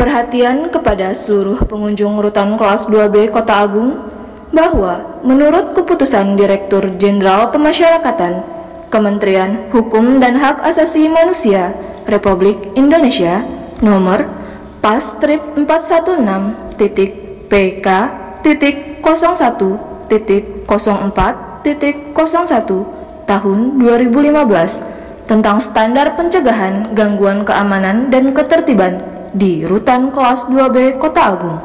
Perhatian kepada seluruh pengunjung rutan kelas 2B Kota Agung bahwa menurut keputusan Direktur Jenderal Pemasyarakatan Kementerian Hukum dan Hak Asasi Manusia Republik Indonesia nomor pas trip 416 titik PK titik 01 titik 04 titik 01 tahun 2015 tentang standar pencegahan gangguan keamanan dan ketertiban di rutan kelas 2B Kota Agung.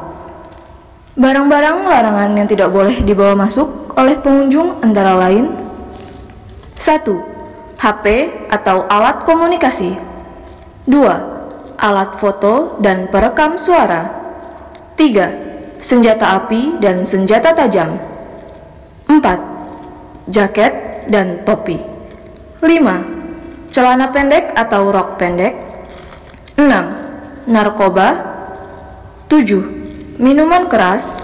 Barang-barang larangan yang tidak boleh dibawa masuk oleh pengunjung antara lain 1. HP atau alat komunikasi 2. Alat foto dan perekam suara 3. Senjata api dan senjata tajam 4. Jaket dan topi 5. Celana pendek atau rok pendek 6 narkoba 7. Minuman keras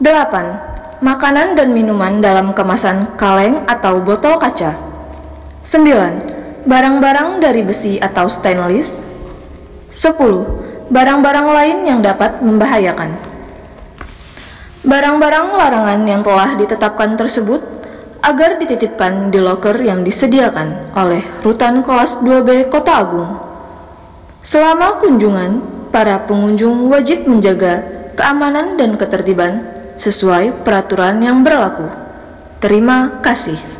8. Makanan dan minuman dalam kemasan kaleng atau botol kaca 9. Barang-barang dari besi atau stainless 10. Barang-barang lain yang dapat membahayakan Barang-barang larangan yang telah ditetapkan tersebut agar dititipkan di loker yang disediakan oleh Rutan Kelas 2B Kota Agung Selama kunjungan, para pengunjung wajib menjaga keamanan dan ketertiban sesuai peraturan yang berlaku. Terima kasih.